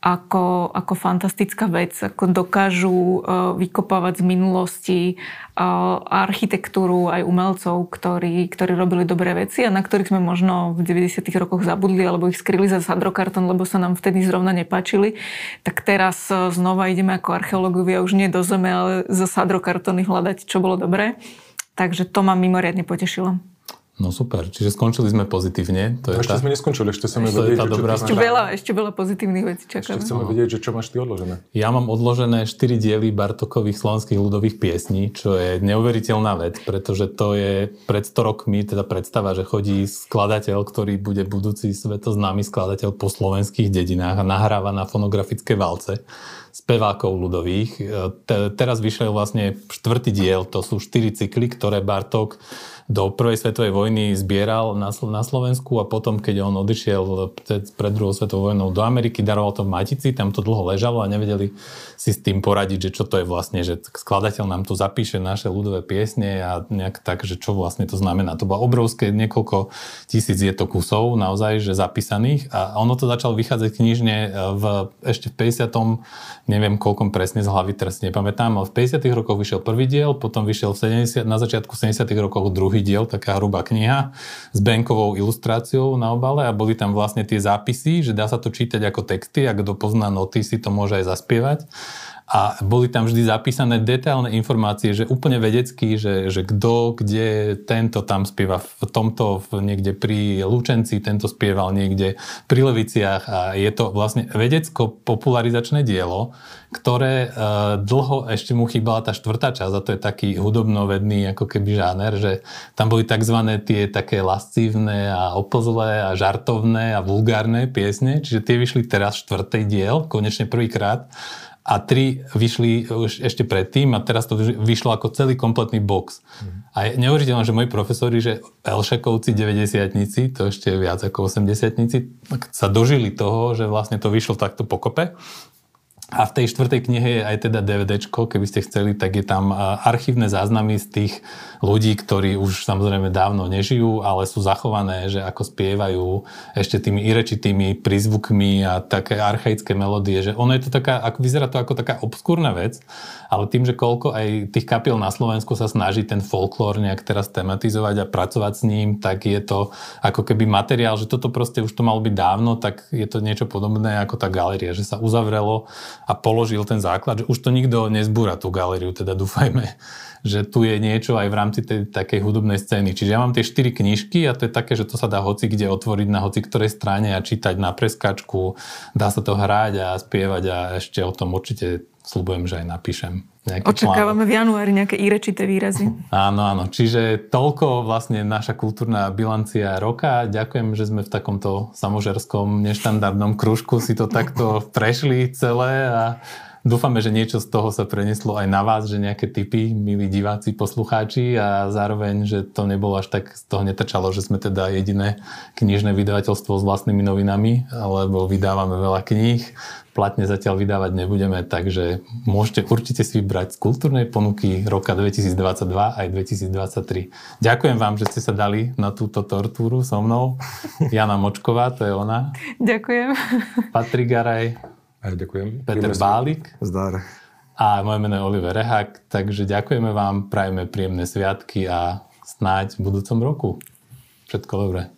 ako, ako fantastická vec, ako dokážu uh, vykopávať z minulosti uh, architektúru aj umelcov, ktorí, ktorí robili dobré veci a na ktorých sme možno v 90. rokoch zabudli alebo ich skryli za sadrokarton, lebo sa nám vtedy zrovna nepáčili. Tak teraz uh, znova ideme ako archeológovia už nie do zeme, ale za sadrokartony hľadať, čo bolo dobré. Takže to ma mimoriadne potešilo. No super, čiže skončili sme pozitívne. To je ešte tá... sme neskončili, ešte chceme vedieť, že dobrá ešte, veľa, ešte veľa pozitívnych vecí čakáme. Ešte chceme no. vedieť, že čo máš ty odložené. Ja mám odložené 4 diely Bartokových slovenských ľudových piesní, čo je neuveriteľná vec, pretože to je pred 100 rokmi teda predstava, že chodí skladateľ, ktorý bude budúci svetoznámy skladateľ po slovenských dedinách a nahráva na fonografické valce spevákov ľudových. Te, teraz vyšiel vlastne štvrtý diel, to sú štyri cykly, ktoré Bartok do prvej svetovej vojny zbieral na, na Slovensku a potom, keď on odišiel pred, pred druhou svetovou vojnou do Ameriky, daroval to v Matici, tam to dlho ležalo a nevedeli si s tým poradiť, že čo to je vlastne, že skladateľ nám tu zapíše naše ľudové piesne a nejak tak, že čo vlastne to znamená. To bolo obrovské, niekoľko tisíc je to kusov naozaj, že zapísaných a ono to začalo vychádzať knižne v, ešte v 50. neviem koľkom presne z hlavy, teraz nepamätám, ale v 50. rokoch vyšiel prvý diel, potom vyšiel v 70, na začiatku 70. rokoch druhý diel, taká hrubá kniha s bankovou ilustráciou na obale a boli tam vlastne tie zápisy, že dá sa to čítať ako texty a kto pozná noty si to môže aj zaspievať a boli tam vždy zapísané detailné informácie, že úplne vedecky, že, že kto, kde tento tam spieva. V tomto, v, niekde pri Lučenci, tento spieval niekde pri Leviciach. A je to vlastne vedecko-popularizačné dielo, ktoré e, dlho ešte mu chýbala tá štvrtá časť. A to je taký hudobnovedný ako keby žáner, že tam boli tzv. tie také lascívne a oplzlé a žartovné a vulgárne piesne, čiže tie vyšli teraz štvrtý diel, konečne prvýkrát a tri vyšli už ešte predtým a teraz to vyšlo ako celý kompletný box. Mm. A je neuveriteľné, že moji profesori, že Elšakovci 90 to ešte viac ako 80 sa dožili toho, že vlastne to vyšlo takto pokope a v tej štvrtej knihe je aj teda DVDčko, keby ste chceli, tak je tam archívne záznamy z tých ľudí, ktorí už samozrejme dávno nežijú, ale sú zachované, že ako spievajú ešte tými irečitými prízvukmi a také archaické melódie, že ono je to taká, ako vyzerá to ako taká obskúrna vec, ale tým, že koľko aj tých kapiel na Slovensku sa snaží ten folklór nejak teraz tematizovať a pracovať s ním, tak je to ako keby materiál, že toto proste už to malo byť dávno, tak je to niečo podobné ako tá galéria, že sa uzavrelo a položil ten základ, že už to nikto nezbúra tú galériu, teda dúfajme, že tu je niečo aj v rámci tej takej hudobnej scény. Čiže ja mám tie štyri knižky a to je také, že to sa dá hoci kde otvoriť na hoci ktorej strane a čítať na preskačku, dá sa to hrať a spievať a ešte o tom určite slúbujem, že aj napíšem. Očakávame článok. v januári nejaké írečité výrazy. Áno, áno. Čiže toľko vlastne naša kultúrna bilancia roka. Ďakujem, že sme v takomto samožerskom, neštandardnom kružku si to takto prešli celé a Dúfame, že niečo z toho sa preneslo aj na vás, že nejaké typy, milí diváci, poslucháči a zároveň, že to nebolo až tak, z toho netrčalo, že sme teda jediné knižné vydavateľstvo s vlastnými novinami, alebo vydávame veľa kníh, platne zatiaľ vydávať nebudeme, takže môžete určite si vybrať z kultúrnej ponuky roka 2022 aj 2023. Ďakujem vám, že ste sa dali na túto tortúru so mnou. Jana Močková, to je ona. Ďakujem. Patrik Garaj. Aj ďakujem. Peter Bálik. Zdar. A moje meno je Oliver Rehak, takže ďakujeme vám, prajeme príjemné sviatky a snáď v budúcom roku. Všetko dobré.